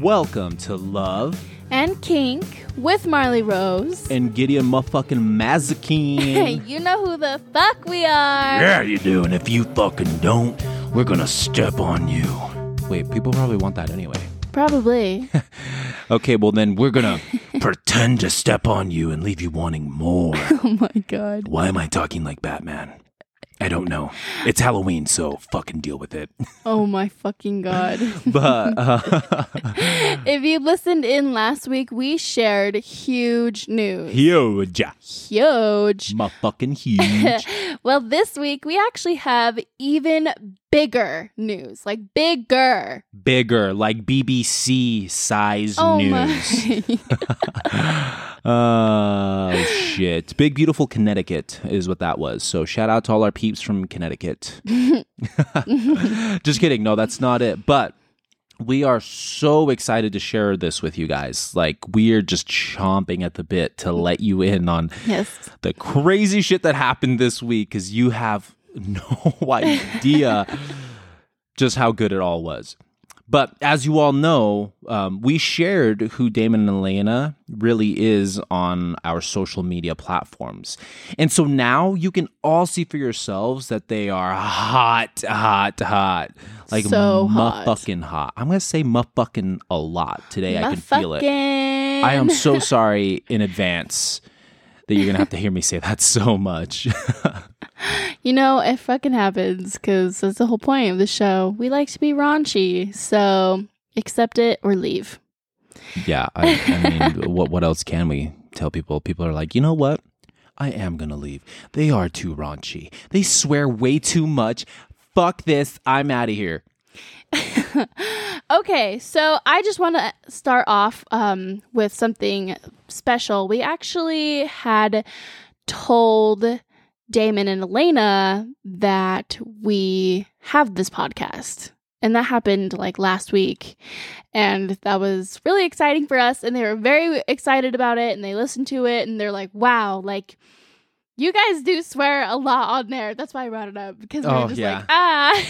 Welcome to Love and Kink with Marley Rose. and Gideon motherfucking Mazikeen. you know who the fuck we are. yeah, you do. And if you fucking don't, we're gonna step on you. Wait, people probably want that anyway. Probably. Okay, well then we're gonna pretend to step on you and leave you wanting more. oh my god. Why am I talking like Batman? I don't know. It's Halloween, so fucking deal with it. Oh my fucking god. But uh, if you listened in last week, we shared huge news. huge, Huge. motherfucking huge. Well, this week we actually have even bigger news. Like bigger. Bigger, like BBC size Oh news. Oh shit! Big beautiful Connecticut is what that was. So shout out to all our peeps from Connecticut. Just kidding. No, that's not it. But we are so excited to share this with you guys. Like we're just chomping at the bit to let you in on yes. the crazy shit that happened this week because you have no idea just how good it all was. But as you all know, um, we shared who Damon and Elena really is on our social media platforms. And so now you can all see for yourselves that they are hot, hot, hot. Like So hot. hot. I'm going to say motherfucking a lot today. I can feel it. I am so sorry in advance that you're going to have to hear me say that so much. You know, it fucking happens because that's the whole point of the show. We like to be raunchy, so accept it or leave. yeah, I, I mean, what what else can we tell people? People are like, you know what? I am gonna leave. They are too raunchy. They swear way too much. Fuck this. I'm out of here. Okay, so I just want to start off um, with something special. We actually had told Damon and Elena that we have this podcast. And that happened like last week. And that was really exciting for us. And they were very excited about it. And they listened to it and they're like, wow, like you guys do swear a lot on there. That's why I brought it up because we Oh, we're just yeah. like, ah.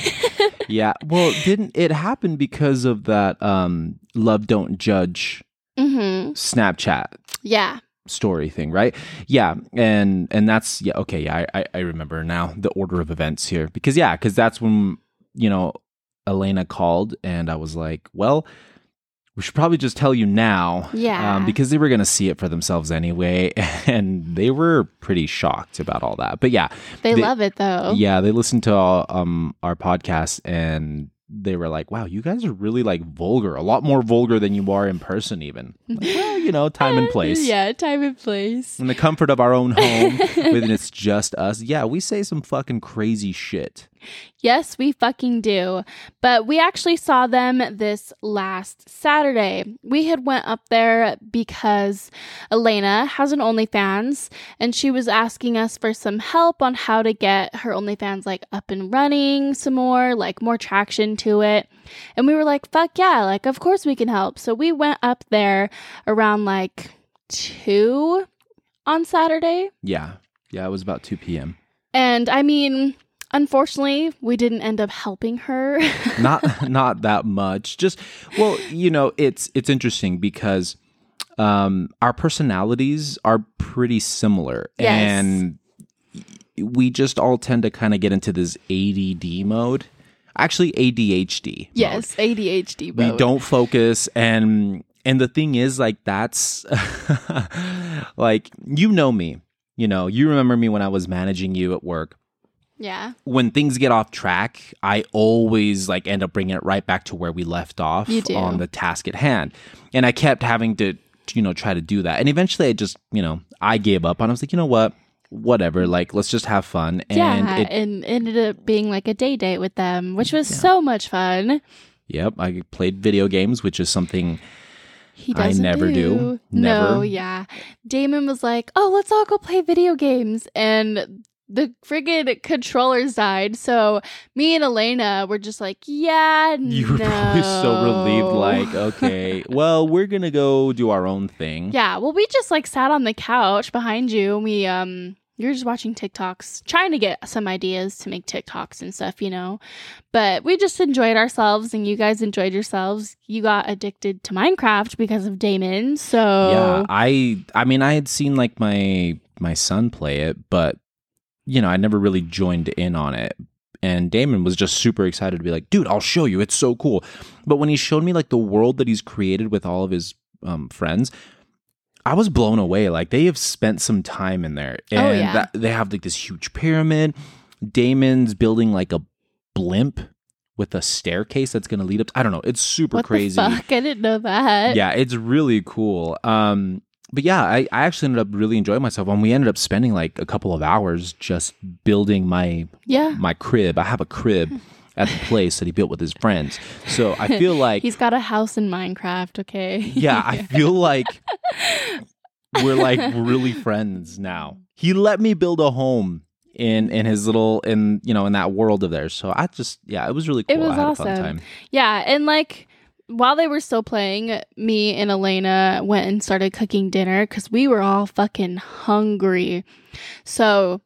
Yeah. Well, didn't it happen because of that um love don't judge hmm Snapchat Yeah. Story thing, right? Yeah, and and that's yeah, okay, yeah, I I, remember now the order of events here because yeah, because that's when you know Elena called and I was like, well, we should probably just tell you now, Yeah. um, because they were gonna see it for themselves anyway, and they were pretty shocked about all that. But yeah, They, They- love it though. yeah, they listened to all, um our podcast and they were like, "Wow, you guys are really like vulgar, a lot more vulgar than you are in person, even." Like, well, you know, time and place Yeah, time and place. in the comfort of our own home when it's just us yeah we say some fucking crazy shit Yes, we fucking do. But we actually saw them this last Saturday. We had went up there because Elena has an OnlyFans and she was asking us for some help on how to get her OnlyFans like up and running some more, like more traction to it. And we were like, fuck yeah, like of course we can help. So we went up there around like 2 on Saturday. yeah yeah it was about 2 p.m And I mean, unfortunately, we didn't end up helping her. not not that much just well you know it's it's interesting because um our personalities are pretty similar Yes. and we just all tend to kind of get into this ADD mode actually ADHD mode. yes, ADHD. we don't focus and and the thing is like that's like you know me you know you remember me when i was managing you at work. Yeah, when things get off track i always like end up bringing it right back to where we left off on the task at hand. And i kept having to you know try to do that. And eventually i just you know i gave up and i was like you know what whatever like let's just have fun and yeah, it and ended up being like a day date with them, which was so much fun. yep i played video games which is something He I doesn't never do. No, Never. yeah. Damon was like, "Oh, let's all go play video games," and the friggin' controllers died. So me and Elena were just like, "Yeah, You were probably so relieved, like, okay, well, we're gonna go do our own thing. Yeah, well, we just like sat on the couch behind you and we um you're just watching TikToks, trying to get some ideas to make TikToks and stuff, you know. But we just enjoyed ourselves and you guys enjoyed yourselves. You got addicted to Minecraft because of Damon. So Yeah, I I mean I had seen like my my son play it, but you know, I never really joined in on it. And Damon was just super excited to be like, dude, I'll show you. It's so cool. But when he showed me like the world that he's created with all of his um, friends, I was blown away. Like they have spent some time in there, and Oh, yeah. that, they have like this huge pyramid. Damon's building like a blimp with a staircase that's going to lead up. To, I don't know. It's super what crazy. fuck? I didn't know that. Yeah, it's really cool. Um, but yeah, I, I actually ended up really enjoying myself, and we ended up spending like a couple of hours just building my Yeah. my crib. I have a crib at the place that he built with his friends, so I feel like He's got a house in Minecraft, okay? yeah, I feel like we're like really friends now. He let me build a home in in his little in you know in that world of theirs. So I just yeah, it was really cool. It was I had a fun awesome. time. Yeah, and like while they were still playing, me and Elena went and started cooking dinner because we were all fucking hungry. So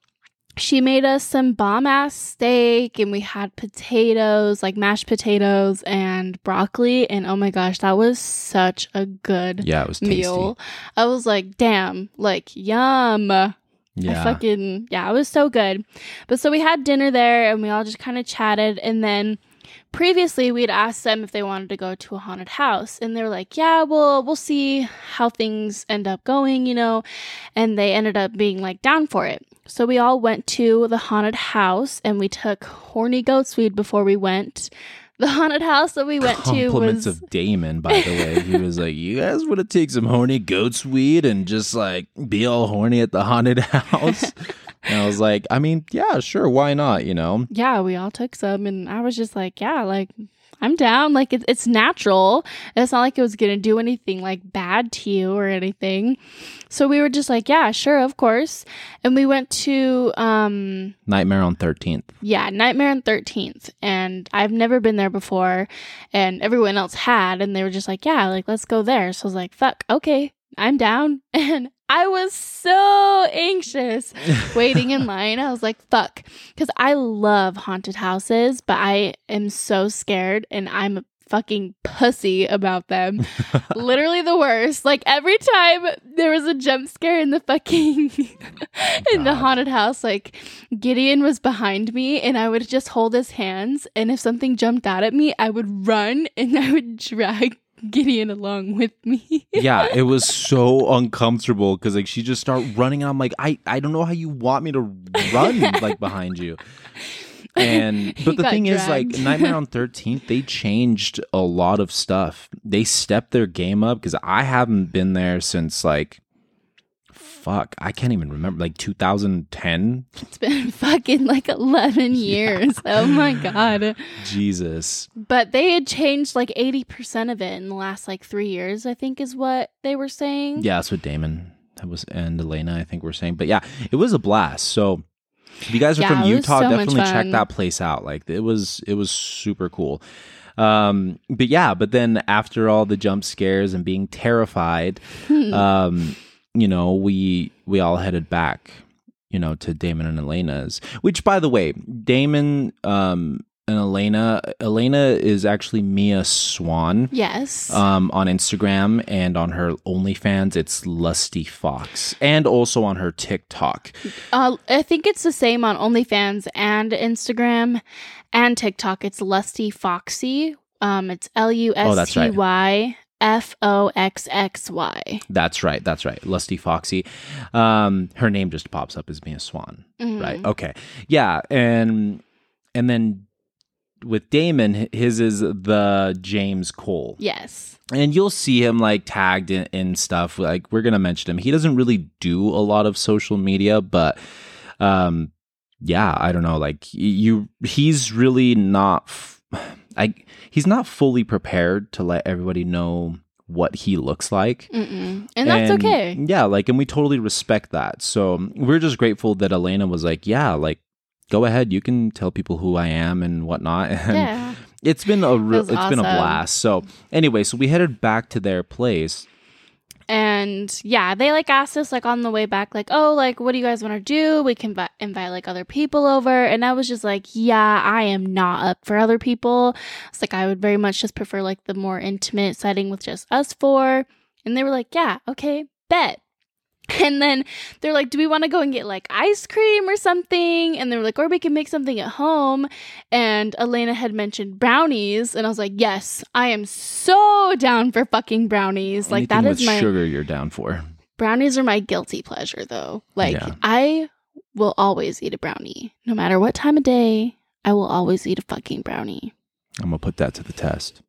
she made us some bomb ass steak and we had potatoes, like mashed potatoes and broccoli. And oh my gosh, that was such a good Yeah, it was tasty. meal. I was like, damn, like yum. Yeah, I fucking yeah, it was so good. But so we had dinner there and we all just kind of chatted and then previously we'd asked them if they wanted to go to a haunted house and they were like, "Yeah, well, we'll see how things end up going, you know." And they ended up being like down for it. So we all went to the haunted house and we took horny goat's weed before we went. The haunted house that we went to compliments was of Damon, by the way. He was like, "You guys want to take some horny goat's weed and just like be all horny at the haunted house?" and I was like, "I mean, yeah, sure, why not? You know." yeah, we all took some, and I was just like, yeah, like I'm down. Like it, it's natural. It's not like it was gonna do anything like bad to you or anything. So we were just like, yeah, sure, of course. And we went to um Nightmare on Thirteenth. yeah, Nightmare on 13th. And I've never been there before. And everyone else had. And they were just like, yeah, like, let's go there. So I was like, fuck, okay, I'm down. And I was so anxious waiting in line. I was like, fuck. Because I love haunted houses, but I am so scared and I'm a fucking pussy about them. Literally the worst. Like every time there was a jump scare in the fucking in the haunted house, like Gideon was behind me and I would just hold his hands and if something jumped out at me, I would run and I would drag Gideon along with me. yeah, it was so uncomfortable because like she just start running, and I'm like, I I don't know how you want me to run like behind you. And but the thing is, like dragged. Nightmare on Thirteenth, they changed a lot of stuff. They stepped their game up because I haven't been there since like fuck, I can't even remember, like 2010. It's been fucking like 11 years. Oh my God. Jesus, But they had changed like 80% of it in the last like three years, I think is what they were saying. yeah, that's what Damon that was and Elena, I think we're saying. But yeah, it was a blast. So if you guys are Yeah, from Utah, so definitely check that place out. Like it was it was super cool. Um but yeah, but then after all the jump scares and being terrified, um, you know, we we all headed back, you know, to Damon and Elena's. Which by the way, Damon um and Elena Elena is actually Mia Swan Yes. um, on Instagram and on her OnlyFans, it's Lusty Fox, and also on her TikTok. Uh, I think it's the same on OnlyFans and Instagram and TikTok. It's Lusty Foxxy. Um, it's L U Oh, S T. Y F O X X Y. That's right, that's right, Lusty Foxxy. Um, her name just pops up as Mia Swan, Mhm. right? Okay, yeah, and and then with Damon, his is the James Cole. Yes. and you'll see him like tagged in, in stuff like we're gonna mention him he doesn't really do a lot of social media but um yeah i don't know like you he's really not f- i he's not fully prepared to let everybody know what he looks like. Mm-mm. And that's okay. yeah like and we totally respect that. So we're just grateful that elena was like yeah like go ahead. You can tell people who i am and whatnot. And Yeah. it's been a real was it's been a blast. So anyway so we headed back to their place And yeah, they like asked us like on the way back, like, oh, like, what do you guys want to do? We can vi- invite like other people over. And I was just like, yeah, I am not up for other people. It's like, I would very much just prefer like the more intimate setting with just us four. And they were like, yeah, okay, bet. And then they're like, Do we want to go and get like ice cream or something? And they're like, Or we can make something at home. And Elena had mentioned brownies. And I was like, Yes, I am so down for fucking brownies. Like, Anything that is my sugar you're down for. brownies are my guilty pleasure, though. Like, Yeah. I will always eat a brownie. No matter what time of day, I will always eat a fucking brownie. I'm gonna put that to the test.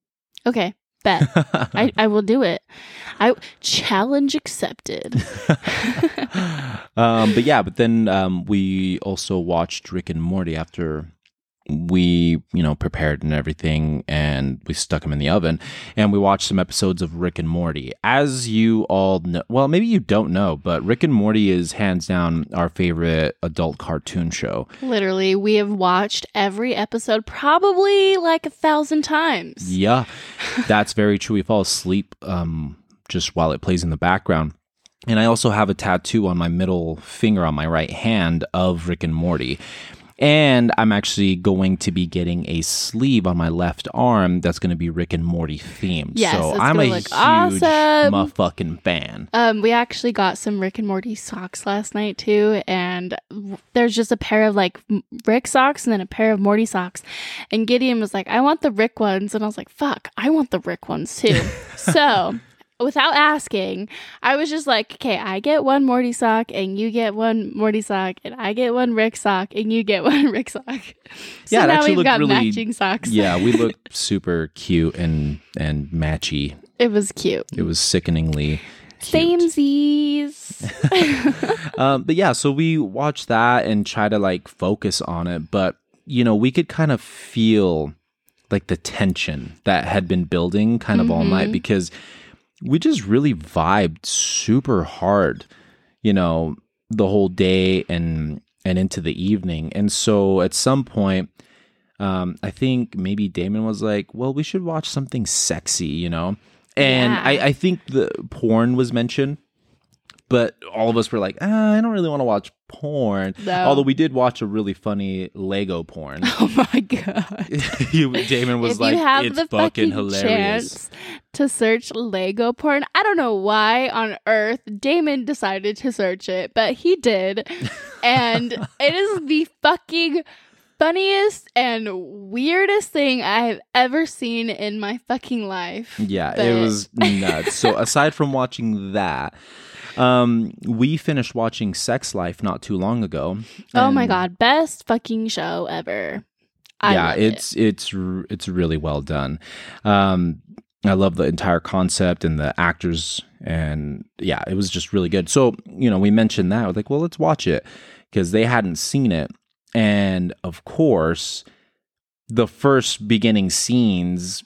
Okay, bet. I, I will do it. I challenge accepted. um, but yeah, but then um, we also watched Rick and Morty after we, you know, prepared and everything, and we stuck them in the oven, and we watched some episodes of Rick and Morty. As you all know, well, maybe you don't know, but Rick and Morty is hands down our favorite adult cartoon show. Literally, we have watched every episode probably like a thousand times. Yeah, that's very true. We fall asleep um, just while it plays in the background. And I also have a tattoo on my middle finger on my right hand of Rick and Morty. And I'm actually going to be getting a sleeve on my left arm that's going to be Rick and Morty themed. Yes, so I'm a huge awesome. motherfucking fan. Um, we actually got some Rick and Morty socks last night too, and there's just a pair of like Rick socks and then a pair of Morty socks. And Gideon was like, "I want the Rick ones," and I was like, "Fuck, I want the Rick ones too." so. Without asking, I was just like, okay, I get one Morty sock and you get one Morty sock and I get one Rick sock and you get one Rick sock. So Yeah, it now actually we've got really- matching socks. Yeah, we look super cute and and matchy. It was cute. It was sickeningly cute. Samesies. um, but yeah, so we watch that and try to like focus on it, but you know, we could kind of feel like the tension that had been building kind of all night because we just really vibed super hard, you know, the whole day and and into the evening. And so at some point um, I think maybe Damon was like, "Well, we should watch something sexy," you know. And Yeah. I, I think the porn was mentioned, but all of us were like, ah, "I don't really want to watch porn." No. Although we did watch a really funny Lego porn. oh my god. Damon was if like, you have "It's the fucking fucking hilarious." chance to search Lego porn, I don't know why on earth Damon decided to search it, but he did. and it is the fucking funniest and weirdest thing I've ever seen in my fucking life. Yeah, But- it was nuts. so aside from watching that, um, we finished watching Sex Life not too long ago. Oh my god, best fucking show ever. I yeah, love it. it's it's it's really well done. Um, I love the entire concept and the actors, and yeah, it was just really good. So you know, we mentioned that. I was like, well, let's watch it because they hadn't seen it, and of course, the first beginning scenes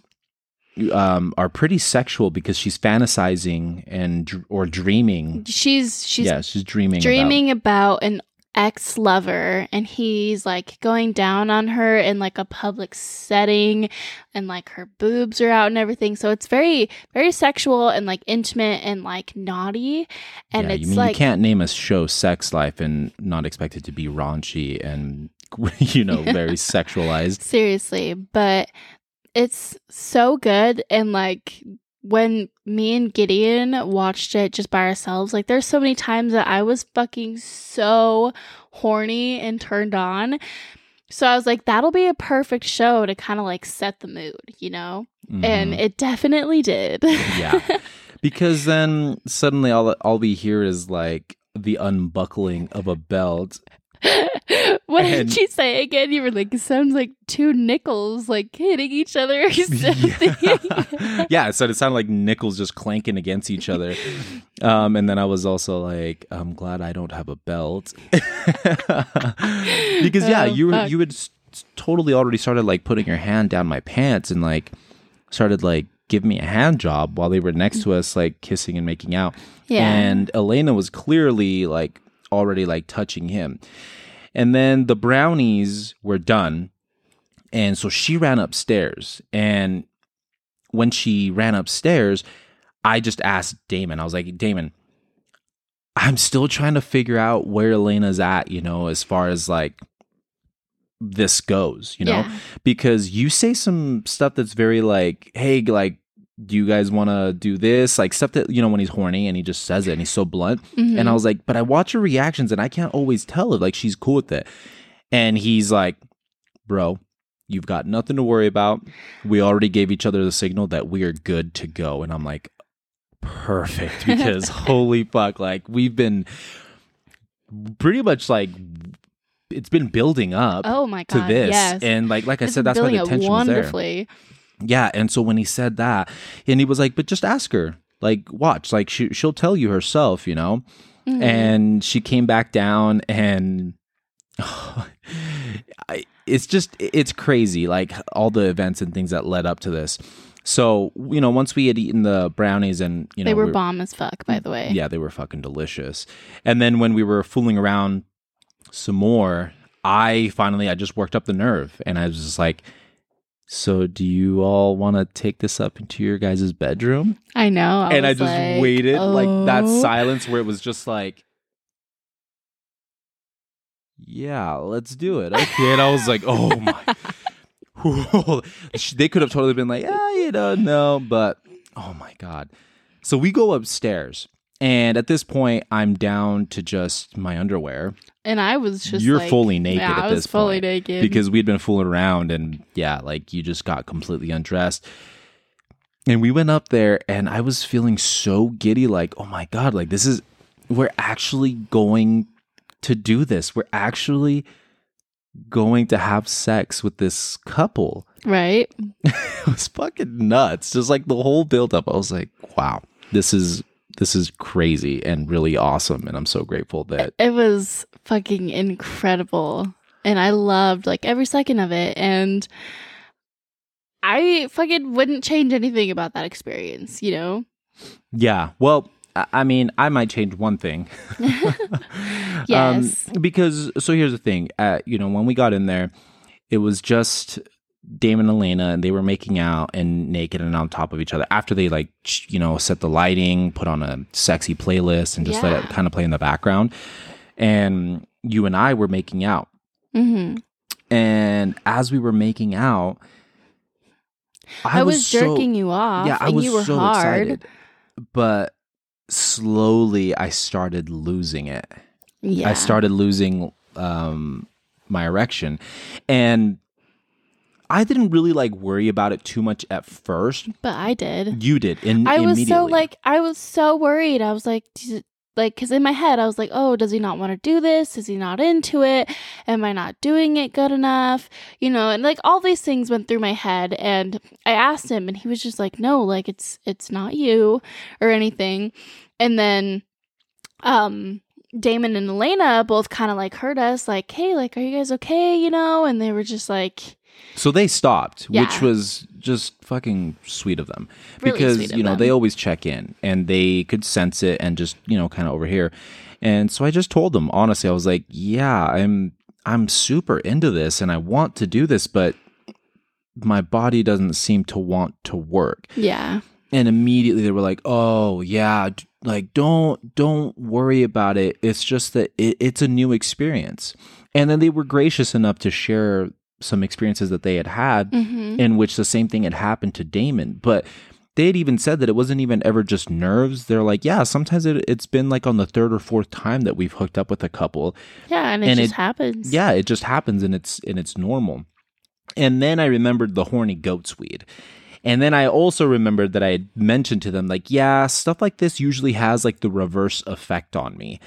um, are pretty sexual because she's fantasizing and or dreaming. she's she's yeah, she's dreaming. about- dreaming about an ex lover and he's like going down on her in like a public setting and like her boobs are out and everything so it's very very sexual and like intimate and like naughty and yeah, it's you mean like you can't name a show "Sex Life" and not expect it to be raunchy and you know very sexualized. seriously but it's so good and like when me and Gideon watched it just by ourselves, like there's so many times that I was fucking so horny and turned on. So I was like, that'll be a perfect show to kind of like set the mood, you know? And Mhm. it definitely did. yeah, because then suddenly all all we hear is like the unbuckling of a belt. what And- did you say again? You were like, it sounds like two nickels like hitting each other or something. yeah. yeah, so it sounded like nickels just clanking against each other. Um, and then I was also like, I'm glad I don't have a belt. because yeah, Oh, you were you had s- totally already started like putting your hand down my pants and like started like give me a hand job while they were next to us like kissing and making out. Yeah. And Elena was clearly like already like touching him. And then the brownies were done. And so she ran upstairs. And when she ran upstairs, I just asked Damon. I was like, Damon, I'm still trying to figure out where Elena's at, you know, as far as like this goes, you know, Yeah. because you say some stuff that's very like, hey, like, do you guys want to do this? Like stuff that, you know, when he's horny and he just says it and he's so blunt. Mhm. And I was like, but I watch her reactions and I can't always tell if like she's cool with it. And he's like, bro, you've got nothing to worry about. We already gave each other the signal that we are good to go. And I'm like, perfect because holy fuck, like we've been pretty much like it's been building up oh my god, to this. yes. And like like I It's said, that's why the tension was there. Yeah, and so when he said that, and he was like, "But just ask her, like, watch, like she she'll tell you herself, you know." Mhm. And she came back down, and I, it's just it's crazy, like all the events and things that led up to this. So you know, once we had eaten the brownies, and you know, they were we- bomb as fuck, by the way. yeah, they were fucking delicious. And then when we were fooling around some more, I finally I just worked up the nerve and I was just like, so do you all want to take this up into your guys' bedroom? I know. I and I just like, waited like that oh. silence where it was just like yeah, let's do it. Okay. And I was like, oh my. they could have totally been like, ah, you know, no, but oh my God. So we go upstairs. And at this point, I'm down to just my underwear And I was just You're like- fully naked Yeah, at I was this fully point, naked. because we'd been fooling around and yeah, like you just got completely undressed. And we went up there and I was feeling so giddy, like, oh my God, like this is, we're actually going to do this. We're actually going to have sex with this couple. right? It was fucking nuts. Just like the whole build up. I was like, wow, this is, this is crazy and really awesome. And I'm so grateful that It was fucking incredible. And I loved like every second of it. And I fucking wouldn't change anything about that experience, you know? Yeah. Well, I mean, I might change one thing. Yes. Um, because so here's the thing. Uh, you know, when we got in there, it was just Damon and Elena, and they were making out and naked and on top of each other. After they like, you know, set the lighting, put on a sexy playlist, and just let it kind of play in the background. And you and I were making out, hmm and as we were making out, I, was, so- jerking you off. yeah, I and was you were so hard. excited, but slowly I started losing it. Yeah. I started losing um, my erection, and I didn't really like worry about it too much at first. But I did. You did, in, I was so like, I was so worried. I was like, "Does- like, because in my head, I was like, oh, does he not want to do this? Is he not into it? Am I not doing it good enough? You know, and like all these things went through my head. And I asked him, and he was just like, no, like it's it's not you or anything. And then, um. Damon and Elena both kind of like heard us, like, hey, like, are you guys okay? You know? And they were just like, so they stopped, which was just fucking sweet of them Really because of you know them. they always check in and they could sense it and just you know kind of over here. And so I just told them honestly, I was like, yeah, I'm I'm super into this and I want to do this, but my body doesn't seem to want to work. yeah, and immediately they were like oh yeah like don't don't worry about it it's just that it, it's a new experience and then they were gracious enough to share some experiences that they had had hmm in which the same thing had happened to damon but they had even said that it wasn't even ever just nerves they're like yeah sometimes it, it's been like on the third or fourth time that we've hooked up with a couple yeah, and it And just it- happens. yeah, it just happens and it's and it's normal. And then I remembered the horny goat's weed. And then I also remembered that I had mentioned to them like, yeah, stuff like this usually has like the reverse effect on me.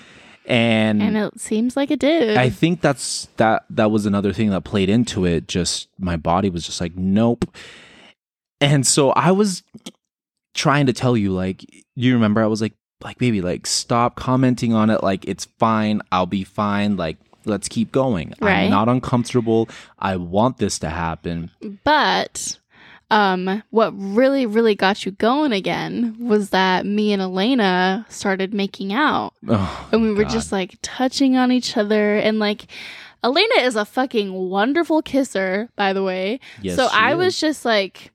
And, and it seems like it did. I think that's that that was another thing that played into it. Just my body was just like, nope. And so I was trying to tell you, like, you remember I was like, like, baby, like, stop commenting on it. Like, it's fine. I'll be fine. Like, let's keep going. Right. I'm not uncomfortable. I want this to happen. But um what really really got you going again was that me and Elena started making out. Oh, And we were God. just like touching on each other and like Elena is a fucking wonderful kisser, by the way. Yes, so I is. was just like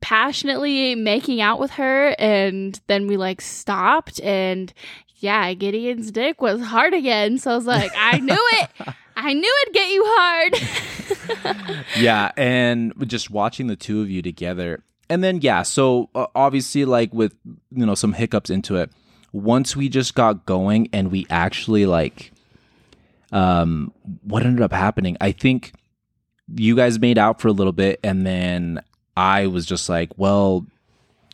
passionately making out with her and then we like stopped and yeah, Gideon's dick was hard again. So I was like, I knew it. I knew it'd get you hard. yeah, and just watching the two of you together. And then yeah, so uh, obviously like with you know some hiccups into it. Once we just got going and we actually like um what ended up happening? I think you guys made out for a little bit and then I was just like, well,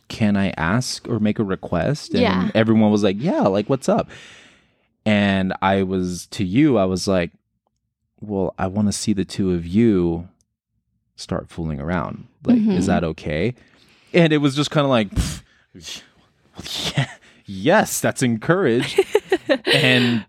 can I ask or make a request? And Yeah. everyone was like, yeah, like what's up? And I was to you, I was like, well, I want to see the two of you start fooling around. Like, Mhm. is that okay? And it was just kind of like, "Pff, yeah, yes, that's encouraged. and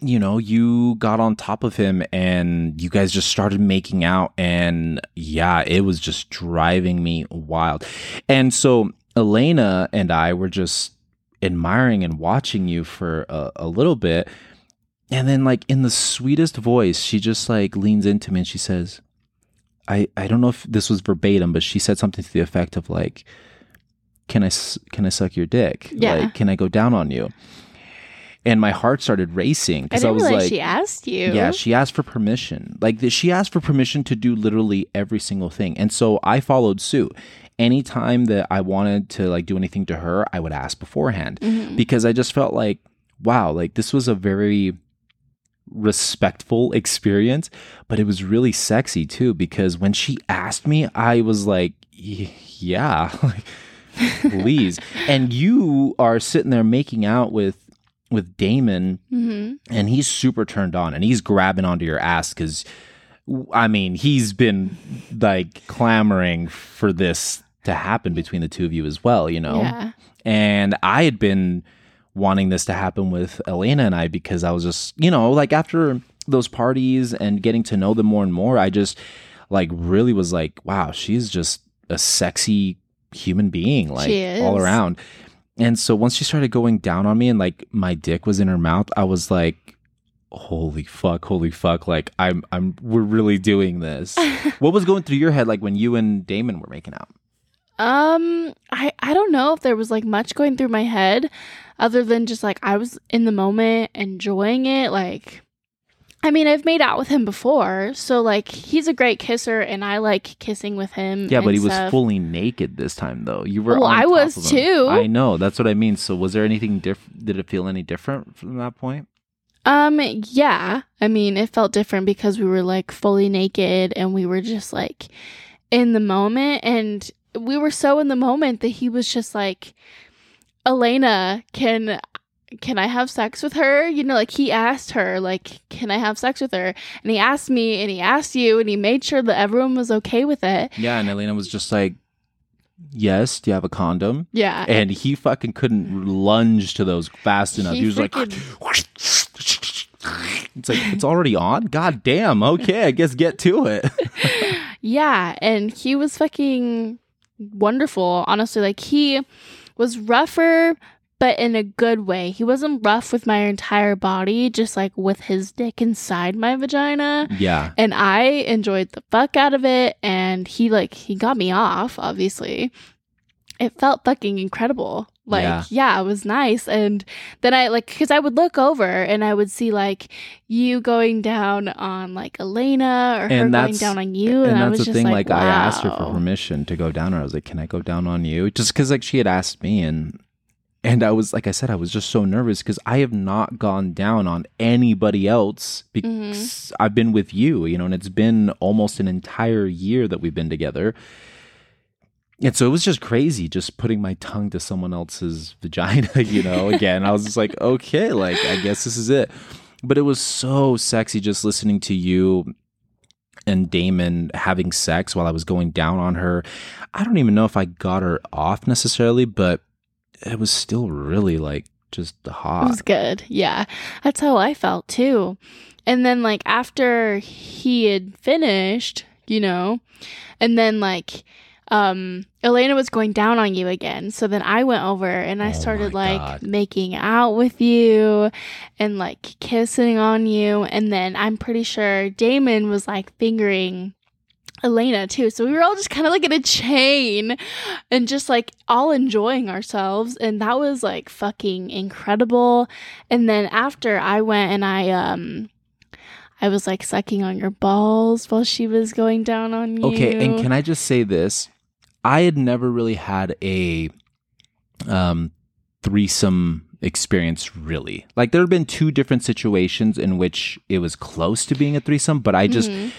you know, you got on top of him and you guys just started making out. And yeah, it was just driving me wild. And so Elena and I were just admiring and watching you for a, a little bit. And then, like, in the sweetest voice, she just like leans into me and she says, I, I don't know if this was verbatim, but she said something to the effect of like, "Can I can I suck your dick? Yeah. Like, can I go down on you?" And my heart started racing because I, didn't was like, she asked you. yeah, she asked for permission. Like she asked for permission to do literally every single thing. And so I followed suit. Anytime that I wanted to like do anything to her, I would ask beforehand Mhm. because I just felt like wow, like this was a very respectful experience, but it was really sexy too because when she asked me, I was like, yeah, like please. and you are sitting there making out with with Damon Mhm. and he's super turned on and he's grabbing onto your ass because i mean he's been like clamoring for this to happen between the two of you as well you know Yeah. and i had been wanting this to happen with elena and i because i was just you know like after those parties and getting to know them more and more i just like really was like wow she's just a sexy human being like all around and so once she started going down on me and like my dick was in her mouth, I was like, holy fuck, holy fuck. Like I'm I'm we're really doing this. what was going through your head like when you and Damon were making out? Um, I I don't know if there was like much going through my head, other than just like I was in the moment enjoying it. Like, I mean, I've made out with him before, so like he's a great kisser, and I like kissing with him. Yeah, but he was fully naked this time though. You were Well, I was too. I know, that's what I mean. So was there anything different did it feel any different from that point? Um, yeah. I mean, it felt different because we were like fully naked and we were just like in the moment and we were so in the moment that he was just like Elena, can can I have sex with her? You know, like he asked her like, "Can I have sex with her?" And he asked me and he asked you and he made sure that everyone was okay with it. Yeah, and Elena was just like, Yes, do you have a condom? Yeah. And he fucking couldn't lunge to those fast enough. He, He was like, it's like it's already on. God damn. Okay, I guess get to it. Yeah, and he was fucking wonderful. Honestly, like he was rougher, but in a good way. He wasn't rough with my entire body, just like with his dick inside my vagina. yeah, And I enjoyed the fuck out of it. And he like he got me off, obviously. It felt fucking incredible. Like, Yeah. yeah. it was nice. And then I like, cause I would look over and I would see like you going down on like Elena or her going down on you. And, and I was that's the just thing. like, Like, I asked her for permission to go down. and. I was like, "Can I go down on you?" Just because like she had asked me, and and I was like I said, I was just so nervous because I have not gone down on anybody else because Mm-hmm. I've been with you, you know, and it's been almost an entire year that we've been together. And so it was just crazy just putting my tongue to someone else's vagina, you know, again. I was just like, okay, like, I guess this is it. But it was so sexy just listening to you and Damon having sex while I was going down on her. I don't even know if I got her off necessarily, but it was still really like just hot. It was good. Yeah. That's how I felt too. And then like after he had finished, you know, and then like um Elena was going down on you again. So then I went over and I Oh started like God. making out with you and like kissing on you and then I'm pretty sure Damon was like fingering Elena too. So we were all just kind of like in a chain and just like all enjoying ourselves. And that was like fucking incredible. And then after I went and I, um, I was like sucking on your balls while she was going down on you. Okay, and can I just say this? I had never really had a um threesome experience really. Like there have been two different situations in which it was close to being a threesome, but I just Mhm.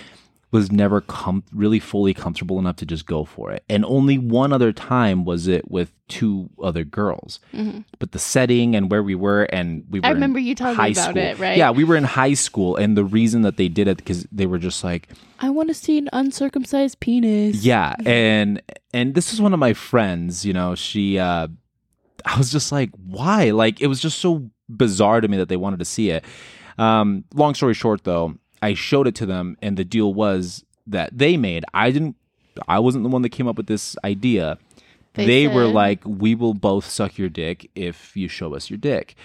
Was never com- really fully comfortable enough to just go for it. And only one other time was it with two other girls. Mhm. But the setting and where we were and we were I in remember you talking high about school. it, right? Yeah, we were in high school and the reason that they did it because they were just like I want to see an uncircumcised penis. yeah, and and this is one of my friends, you know, she uh I was just like, why? Like it was just so bizarre to me that they wanted to see it. Um long story short though, I showed it to them and the deal was that they made. I didn't I wasn't the one that came up with this idea. They They, were like, "We will both suck your dick if you show us your dick."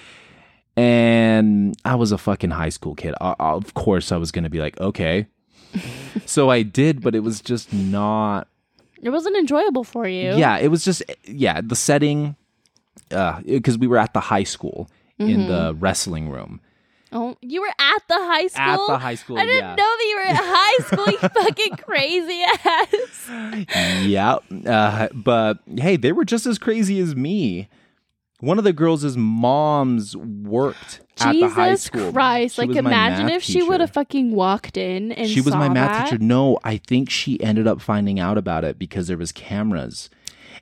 And I was a fucking high school kid. Uh, of course, I was going to be like, "Okay." so I did, but it was just not It wasn't enjoyable for you. yeah, it was just yeah, the setting uh because we were at the high school in the wrestling room. Oh, you were at the high school? At the high school, I didn't yeah. know that you were at high school, you fucking crazy ass. yeah, uh, but hey, they were just as crazy as me. One of the girls' moms worked at the high Jesus school. Christ. She like, imagine if she would have fucking walked in and She was my math that. teacher. No, I think she ended up finding out about it because there was cameras.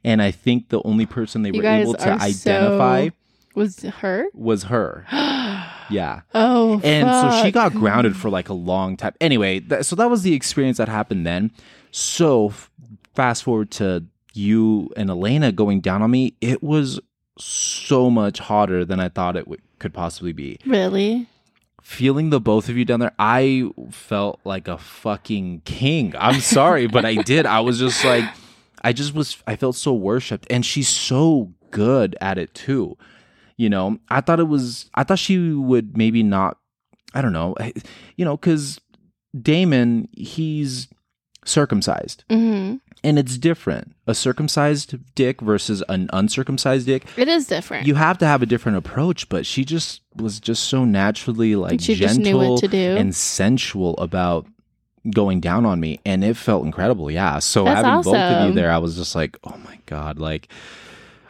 And I think the only person they You were able to identify so- Was her? was her. Yeah. Oh, and so she got grounded for like a long time. Anyway, th- so that was the experience that happened then. So f- fast forward to you and Elena going down on me, it was so much hotter than I thought it w- could possibly be. Really? Feeling the both of you down there, I felt like a fucking king. I'm sorry, but I did. I was just like, I just was, I felt so worshipped. And she's so good at it too. You know, I thought it was, I thought she would maybe not, I don't know, you know, because Damon, he's circumcised hmm and it's different. A circumcised dick versus an uncircumcised dick. It is different. You have to have a different approach, but she just was just so naturally like She just knew gentle what to do. and sensual about going down on me and it felt incredible. Yeah. So That's having both of you there, I was just like, "Oh my god, like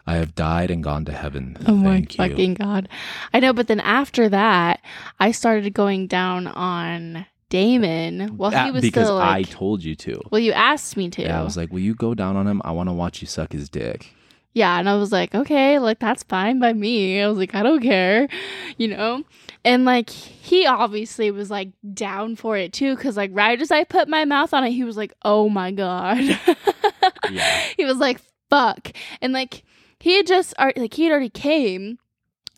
I have died and gone to heaven." Oh my Thank you. fucking god. I know, but then after that, I started going down on Damon while he was because still I like told you to. Well, you asked me to. Yeah, I was like, "Will you go down on him? I want to watch you suck his dick." Yeah, and I was like, okay, like that's fine by me. I was like, I don't care, you know? And like he obviously was like down for it too cuz like right as I put my mouth on it, he was like, "Oh my god." Yeah. He was like, "Fuck." And like he had just like he had already came.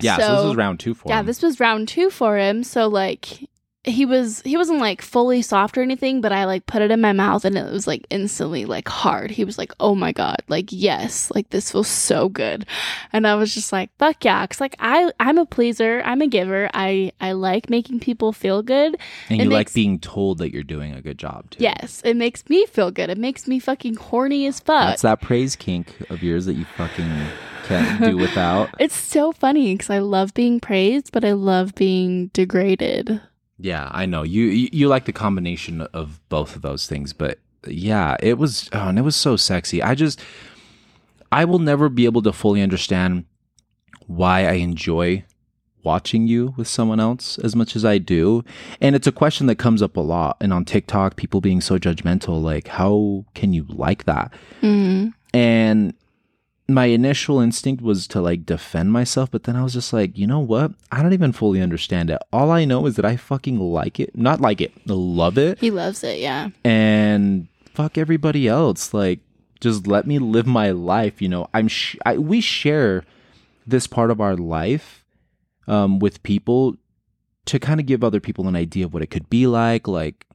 Yeah, so, this was round 2 for Yeah, him. Yeah, this was round 2 for him, so like he was he wasn't like fully soft or anything, but I like put it in my mouth and it was like instantly like hard. He was like, "Oh my god, like yes, like this feels so good," and I was just like, "Fuck yeah!" Cause like I I'm a pleaser, I'm a giver. I I like making people feel good. and it you like being told that you're doing a good job too. Yes, it makes me feel good. It makes me fucking horny as fuck. That's that praise kink of yours that you fucking can't do without. it's so funny because I love being praised, but I love being degraded. Yeah, I know. You, you you like the combination of both of those things, but yeah, it was oh, and it was so sexy. I just I will never be able to fully understand why I enjoy watching you with someone else as much as I do. And it's a question that comes up a lot and on TikTok people being so judgmental like how can you like that? hmm And my initial instinct was to like defend myself, but then I was just like, you know what? I don't even fully understand it. All I know is that I fucking like it. Not like it, love it. He loves it, yeah. And fuck everybody else. Like, just let me live my life. You know, I'm, sh- I, we share this part of our life um, with people to kind of give other people an idea of what it could be like, like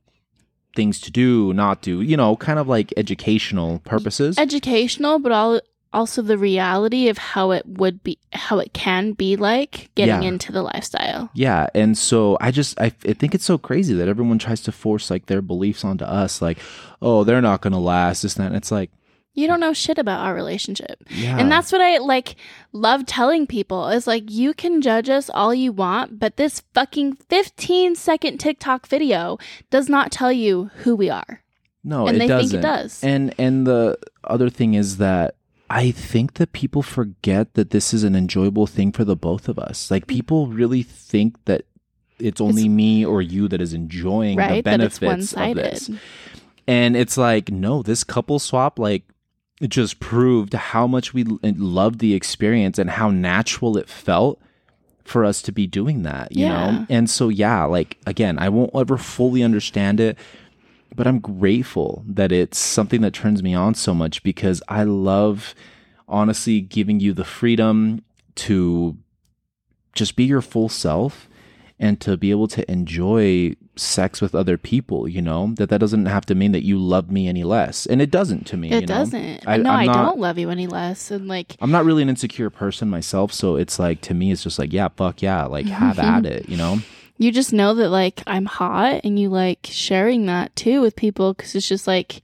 things to do, not do, you know, kind of like educational purposes. educational, but all also the reality of how it would be, how it can be like getting Yeah. into the lifestyle. Yeah, and so I just I, I think it's so crazy that everyone tries to force like their beliefs onto us, like, oh, they're not gonna last, this and that. And it's like, You don't know shit about our relationship. yeah, And that's what I like love telling people is like you can judge us all you want, but this fucking 15 second TikTok video does not tell you who we are. no, and it they doesn't. think it does. And and the other thing is that I think that people forget that this is an enjoyable thing for the both of us. Like people really think that it's only me or you that is enjoying the right? It's benefits of this. And it's like, no, this couple swap, like, it just proved how much we loved the experience and how natural it felt for us to be doing that, you Yeah. know? And so, yeah, like, again, I won't ever fully understand it, but I'm grateful that it's something that turns me on so much because I love, honestly, giving you the freedom to just be your full self and to be able to enjoy sex with other people you know that that doesn't have to mean that you love me any less and it doesn't to me It doesn't. I- no, I'm I not- don't love you any less. And like, i'm not really an insecure person myself so it's like to me it's just like yeah fuck yeah like have at it you know you just know that like I'm hot and you like sharing that too with people because it's just like,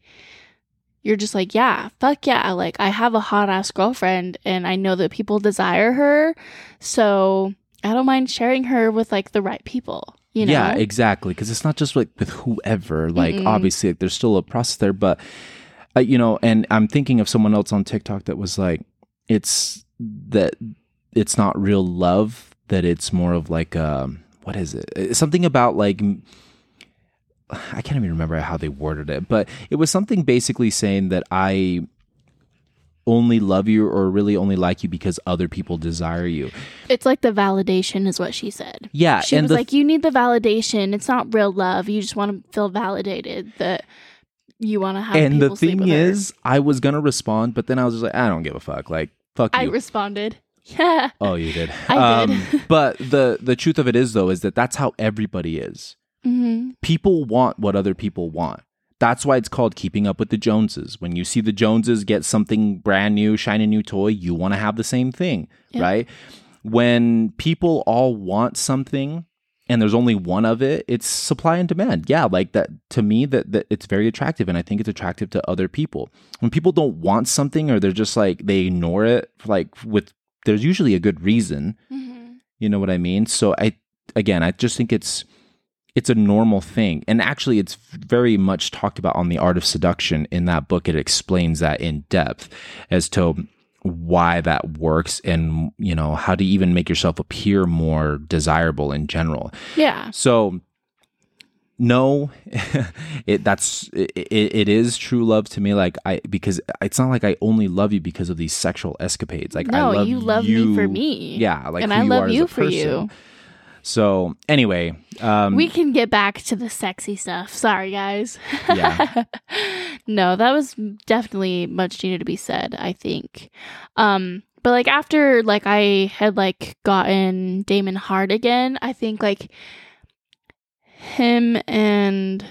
you're just like, yeah, fuck yeah. Like, I have a hot ass girlfriend and I know that people desire her. So I don't mind sharing her with like the right people, you know? yeah exactly because it's not just like with whoever like Mm-mm. obviously like, there's still a process there but uh, you know and i'm thinking of someone else on tiktok that was like it's that it's not real love that it's more of like um what is it It's something about like I can't even remember how they worded it but it was something basically saying that i only love you or really only like you because other people desire you It's like the validation is what she said. yeah She was like, you need the validation. It's not real love. You just want to feel validated that you want to have and the thing with her. is, I was gonna respond, but then I was just like, I don't give a fuck. Like, fuck I you. responded, yeah. oh, you did. I did. Um, but the the truth of it is, though, is that that's how everybody is. hmm People want what other people want. That's why it's called keeping up with the Joneses. When you see the Joneses get something brand new, shiny new toy, you want to have the same thing, Yeah. right? When people all want something and there's only one of it, it's supply and demand. Yeah, like that to me that, that it's very attractive and I think it's attractive to other people. When people don't want something or they're just like they ignore it like with there's usually a good reason. hmm You know what I mean? So I again, I just think it's it's a normal thing. And actually it's very much talked about on the art of seduction in that book it explains that in depth as to why that works and you know how to even make yourself appear more desirable in general. Yeah. So no it that's it, it, is true love to me like i because it's not like i only love you because of these sexual escapades like No, i love you love me for me. yeah like and I love as you for person. you. so anyway um we can get back to the sexy stuff. Sorry, guys. Yeah. no, that was definitely much needed to be said, I think. Um, but like after like I had like gotten Damon hard again, I think like him and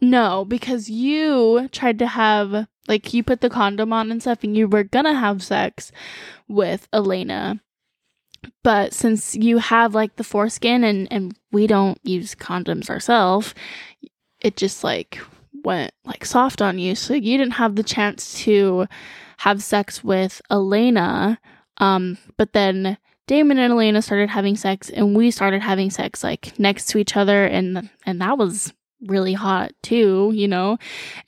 no, because you tried to have like you put the condom on and stuff and you were gonna have sex with Elena. But since you have like the foreskin and and we don't use condoms ourselves, it just like went like soft on you. So you didn't have the chance to have sex with Elena. Um, but then Damon and Elena started having sex and we started having sex like next to each other and and that was really hot too, you know?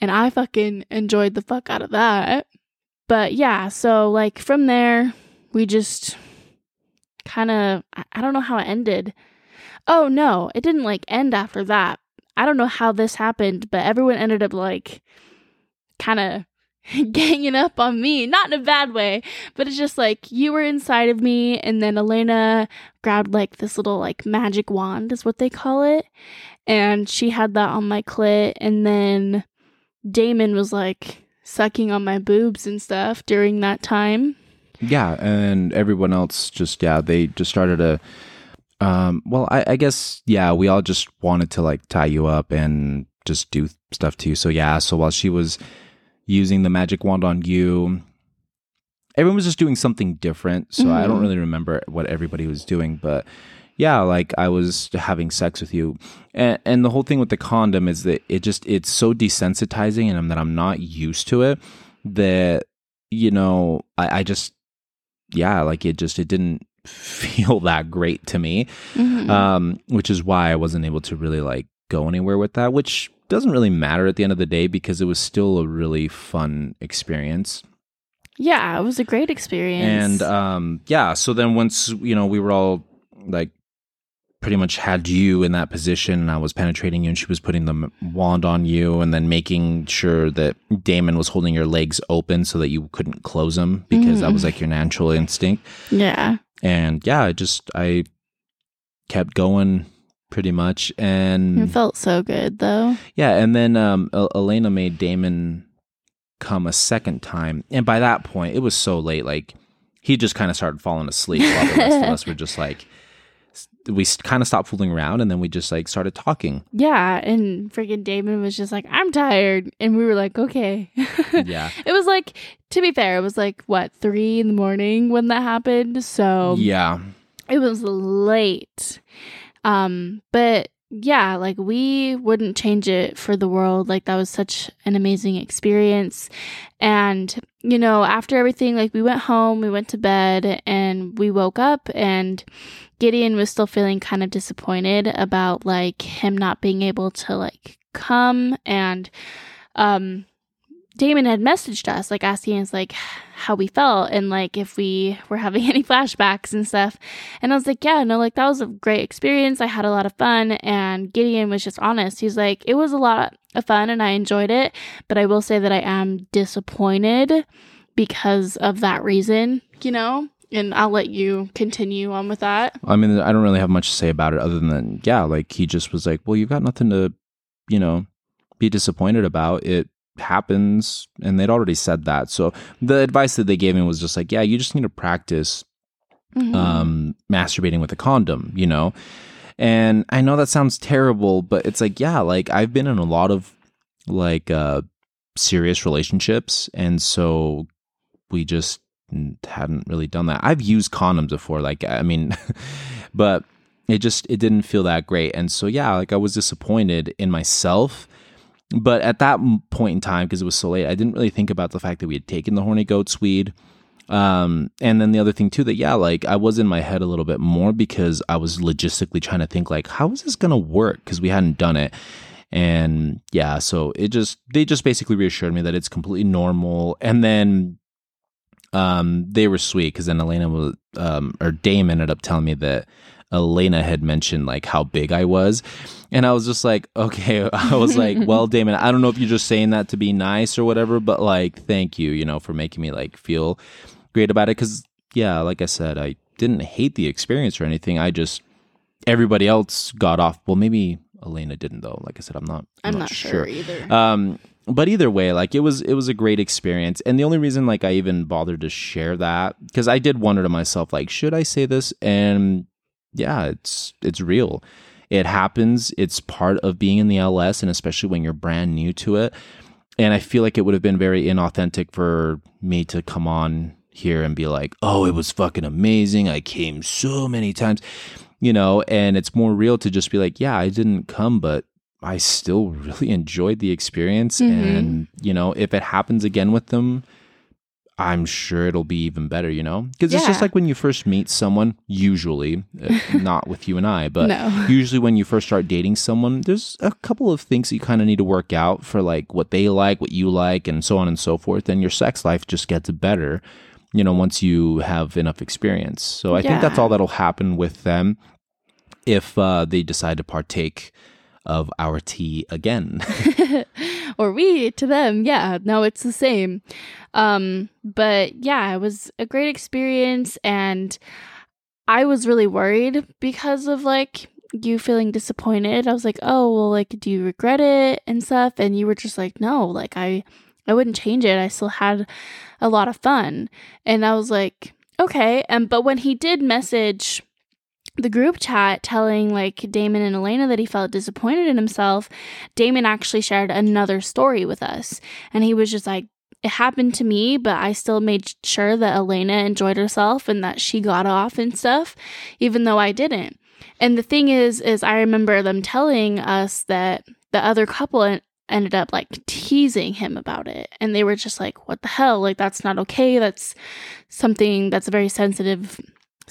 And I fucking enjoyed the fuck out of that. But yeah, so like from there we just kind of I, don't know how it ended. Oh no, it didn't like end after that. I don't know how this happened, but everyone ended up like kind of ganging up on me. Not in a bad way, but it's just like you were inside of me, and then Elena grabbed like this little like magic wand, is what they call it. And she had that on my clit, and then Damon was like sucking on my boobs and stuff during that time. yeah and everyone else just yeah they just started a um well I, I guess yeah we all just wanted to like tie you up and just do stuff to you so yeah so while she was using the magic wand on you everyone was just doing something different. So I don't Mhm. really remember what everybody was doing, but yeah, like I was having sex with you, and and the whole thing with the condom is that it just it's so desensitizing, and I'm, that I'm not used to it. That you know, I, I just yeah, like it just it didn't feel that great to me, Mhm. um, which is why I wasn't able to really like go anywhere with that, which doesn't really matter at the end of the day because it was still a really fun experience. yeah, it was a great experience. And um, yeah, so then once you know we were all like pretty much had you in that position, and I was penetrating you, and she was putting the wand on you, and then making sure that Damon was holding your legs open so that you couldn't close them because that was Mhm. like your natural instinct. yeah. And yeah, I just I kept going pretty much, and It felt so good though. yeah, and then um, Elena made Damon come a second time, and by that point, it was so late. Like he just kind of started falling asleep, while the rest of us were just like, we kind of stopped fooling around, and then we just like started talking. Yeah, and freaking Damon was just like, I'm tired. And we were like, okay. Yeah, It was like, to be fair, it was like, what, three in the morning when that happened? So yeah, it was late. Um, but yeah, like we wouldn't change it for the world. Like that was such an amazing experience. And, you know, after everything, like we went home, we went to bed, and we woke up and Gideon was still feeling kind of disappointed about like him not being able to like come and um Damon had messaged us like asking us like how we felt and like if we were having any flashbacks and stuff. And I was like, yeah, no, like that was a great experience. I had a lot of fun. And Gideon was just honest. He's like, it was a lot of fun and I enjoyed it. But I will say that I am disappointed because of that reason, you know? And I'll let you continue on with that. I mean, I don't really have much to say about it other than yeah, like he just was like, well, you've got nothing to, you know, be disappointed about. It happens, and they'd already said that. So the advice that they gave me was just like, yeah, you just need to practice Mhm. um, masturbating with a condom, you know? And I know that sounds terrible, but it's like, yeah, like I've been in a lot of like uh, serious relationships. And so we just hadn't really done that. I've used condoms before, like, I mean, but it just, it didn't feel that great. And so, yeah, like I was disappointed in myself. But at that point in time, because it was so late, I didn't really think about the fact that we had taken the horny goat weed. Um, and then the other thing too that yeah, like I was in my head a little bit more because I was logistically trying to think like, how is this gonna work? Because we hadn't done it. And yeah, so it just they just basically reassured me that it's completely normal. And then um they were sweet because then Elena was um or Dame ended up telling me that Elena had mentioned like how big I was. And I was just like, okay, I was like, well, Damon, I don't know if you're just saying that to be nice or whatever, but like, thank you, you know, for making me like feel great about it. Cause yeah, like I said, I didn't hate the experience or anything. I just, everybody else got off. Well, maybe Elena didn't though. Like I said, I'm not, I'm not sure either. um, but either way, like it was it was a great experience. And the only reason like I even bothered to share that because I did wonder to myself like should I say this? And yeah, it's it's real. It happens. It's part of being in the LS and especially when you're brand new to it. And I feel like it would have been very inauthentic for me to come on here and be like, "Oh, it was fucking amazing. I came so many times." You know, and it's more real to just be like, "Yeah, I didn't come, but I still really enjoyed the experience. Mhm. And, you know, if it happens again with them, I'm sure it'll be even better, you know? Because it's just like when you first meet someone, usually, uh, not with you and I, but no. usually when you first start dating someone, there's a couple of things you kind of need to work out for like what they like, what you like, and so on and so forth. And your sex life just gets better, you know, once you have enough experience. So I think that's all that'll happen with them if uh, they decide to partake of our tea again. or we to them. Yeah, no, it's the same. Um, but yeah, it was a great experience and I was really worried because of like you feeling disappointed. I was like, "Oh, well like do you regret it?" and stuff and you were just like, "No, like I I wouldn't change it. I still had a lot of fun." And I was like, "Okay." And but when he did message the group chat telling like Damon and Elena that he felt disappointed in himself, Damon actually shared another story with us. And he was just like, it happened to me, but I still made sure that Elena enjoyed herself and that she got off and stuff, even though I didn't. And the thing is, is I remember them telling us that the other couple ended up like teasing him about it. And they were just like, what the hell? Like, that's not okay. That's something that's a very sensitive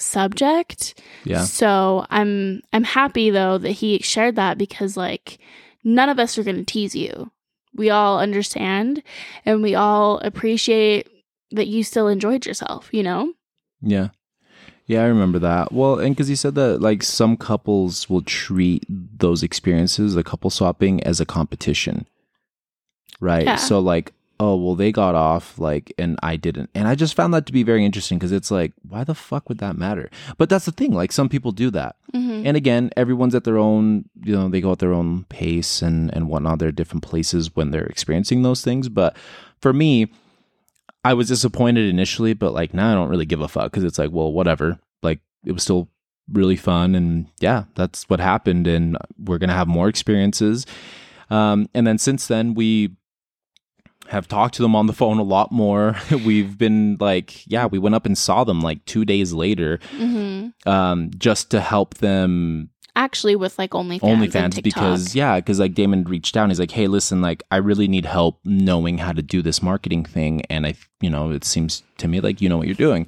subject. Yeah. So I'm I'm happy though that he shared that because like none of us are going to tease you. We all understand and we all appreciate that you still enjoyed yourself, you know? Yeah. Yeah, I remember that. Well, and because you said that like some couples will treat those experiences, the couple swapping, as a competition. Right. Yeah. So, like, oh, well, they got off, like, and I didn't. And I just found that to be very interesting because it's like, why the fuck would that matter? But that's the thing. Like, some people do that. Mm-hmm. And again, everyone's at their own, you know, they go at their own pace and, and whatnot. They're different places when they're experiencing those things. But for me, I was disappointed initially, but like now I don't really give a fuck because it's like, well, whatever. Like it was still really fun, and yeah, that's what happened, and we're gonna have more experiences. Um, and then since then, we have talked to them on the phone a lot more. We've been like, yeah, we went up and saw them like two days later, Mm-hmm. um, just to help them Actually, with like OnlyFans, OnlyFans TikTok. because yeah, because like Damon reached out he's like, hey, listen, like I really need help knowing how to do this marketing thing, and I, you know, it seems to me like you know what you're doing.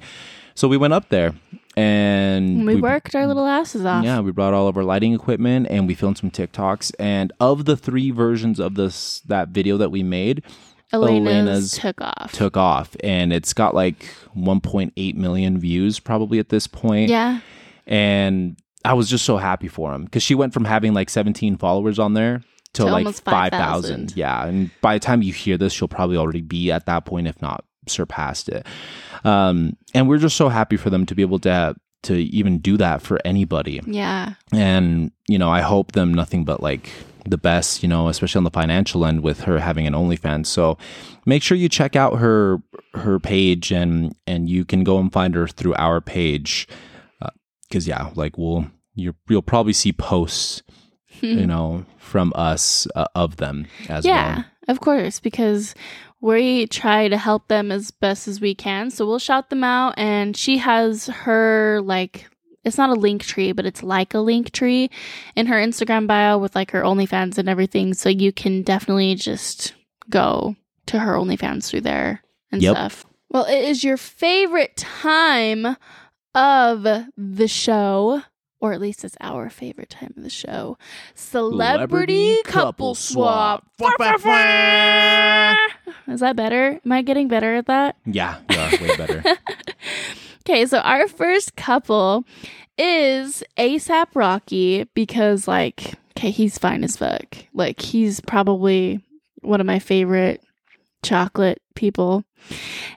So we went up there and we, worked our little asses off. Yeah, we brought all of our lighting equipment and we filmed some TikToks. And of the three versions of this that video that we made, Elena's, Elena's took off. took off, and it's got like 1.8 million views probably at this point yeah. and I was just so happy for him because she went from having like 17 followers on there to, To like 5,000. 5,000. Yeah. And by the time you hear this, she'll probably already be at that point, if not surpassed it. Um, and we're just so happy for them to be able to to even do that for anybody. Yeah. And, you know, I hope them nothing but like the best, you know, especially on the financial end with her having an OnlyFans. So make sure you check out her her page and and you can go and find her through our page. Because yeah, like we'll you you'll probably see posts, you know, from us uh, of them as yeah, well. Yeah, of course, because we try to help them as best as we can. So we'll shout them out. And she has her, like, it's not a link tree, but it's like a link tree in her Instagram bio with like her OnlyFans and everything. So you can definitely just go to her OnlyFans through there and Yep. stuff. Well, it is your favorite time of the show. Or at least it's our favorite time of the show. Celebrity, couple swap. Is that better? Am I getting better at that? Yeah, you are way better. Okay, so our first couple is ASAP Rocky because, like, okay, he's fine as fuck. Like, he's probably one of my favorite chocolate people.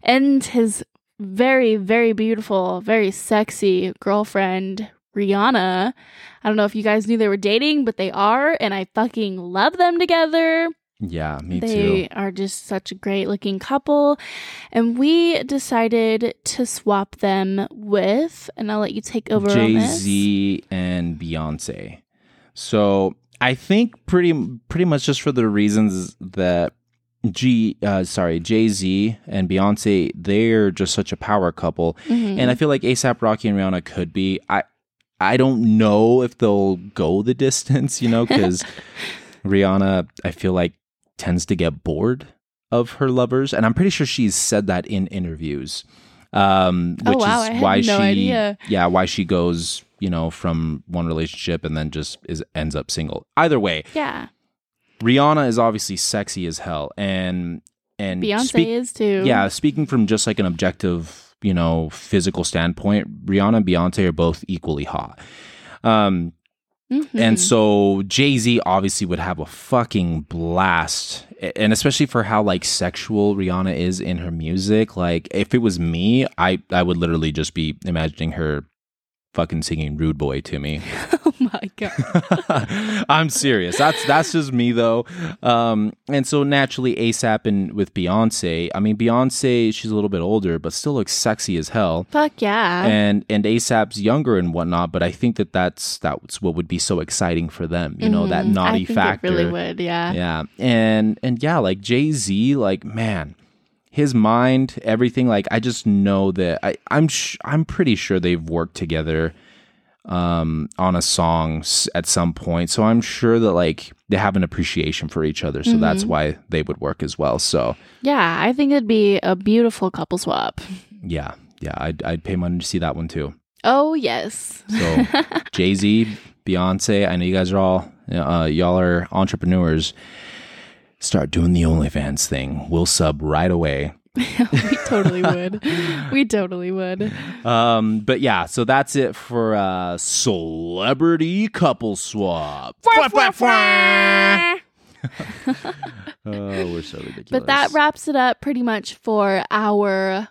And his very, very beautiful, very sexy girlfriend, Rihanna. I don't know if you guys knew they were dating, but they are, and I fucking love them together. Yeah, me They too. They are just such a great looking couple. And we decided to swap them with, and I'll let you take over Jay Z and Beyonce. So I think pretty pretty much just for the reasons that G uh, sorry Jay Z and Beyonce they're just such a power couple, Mhm. and I feel like ASAP Rocky and Rihanna could be. I I don't know if they'll go the distance, you know, because Rihanna I feel like tends to get bored of her lovers, and I'm pretty sure she's said that in interviews. Um, Oh, which wow, is why no she, idea. yeah, why she goes, you know, from one relationship and then just is ends up single. Either way, yeah, Rihanna is obviously sexy as hell, and and Beyonce speak- is too. yeah, speaking from just like an objective, you know, physical standpoint, Rihanna and Beyonce are both equally hot. Um, Mhm. and so Jay Z obviously would have a fucking blast, and especially for how like sexual Rihanna is in her music. Like, if it was me, I I would literally just be imagining her fucking singing "Rude Boy" to me. oh my god. I'm serious. That's that's just me though. Um, and so naturally, ASAP and with Beyonce. I mean, Beyonce, she's a little bit older, but still looks sexy as hell. Fuck yeah. And and ASAP's younger and whatnot, but I think that that's that's what would be so exciting for them. You know, that Mhm. naughty I think factor. It really would. Yeah. Yeah, and and yeah, like Jay Z, like man, his mind, everything. Like I just know that I, I'm sh- I'm pretty sure they've worked together um, on a song s- at some point. So I'm sure that like they have an appreciation for each other. So that's why they would work as well. So Yeah, I think it'd be a beautiful couple swap. yeah, yeah, I'd I'd pay money to see that one too. Oh, yes. So Jay Z, Beyonce, I know you guys are all uh, y'all are entrepreneurs. Start doing the OnlyFans thing. We'll sub right away. we totally would. We totally would. Um, but yeah, so that's it for uh celebrity couple swap. Oh, we're so ridiculous. But that wraps it up pretty much for our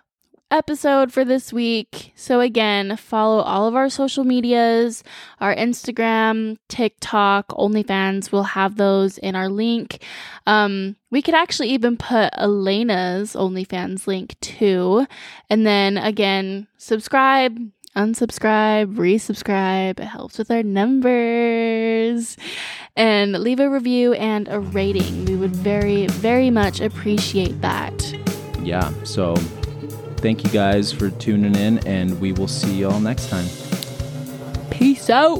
episode for this week. So, again, follow all of our social medias our Instagram, TikTok, OnlyFans. We'll have those in our link. Um, we could actually even put Elena's OnlyFans link too. And then again, subscribe. Unsubscribe, resubscribe. It helps with our numbers. And leave a review and a rating. We would very, very much appreciate that. yeah. So thank you guys for tuning in, and we will see y'all next time. Peace out.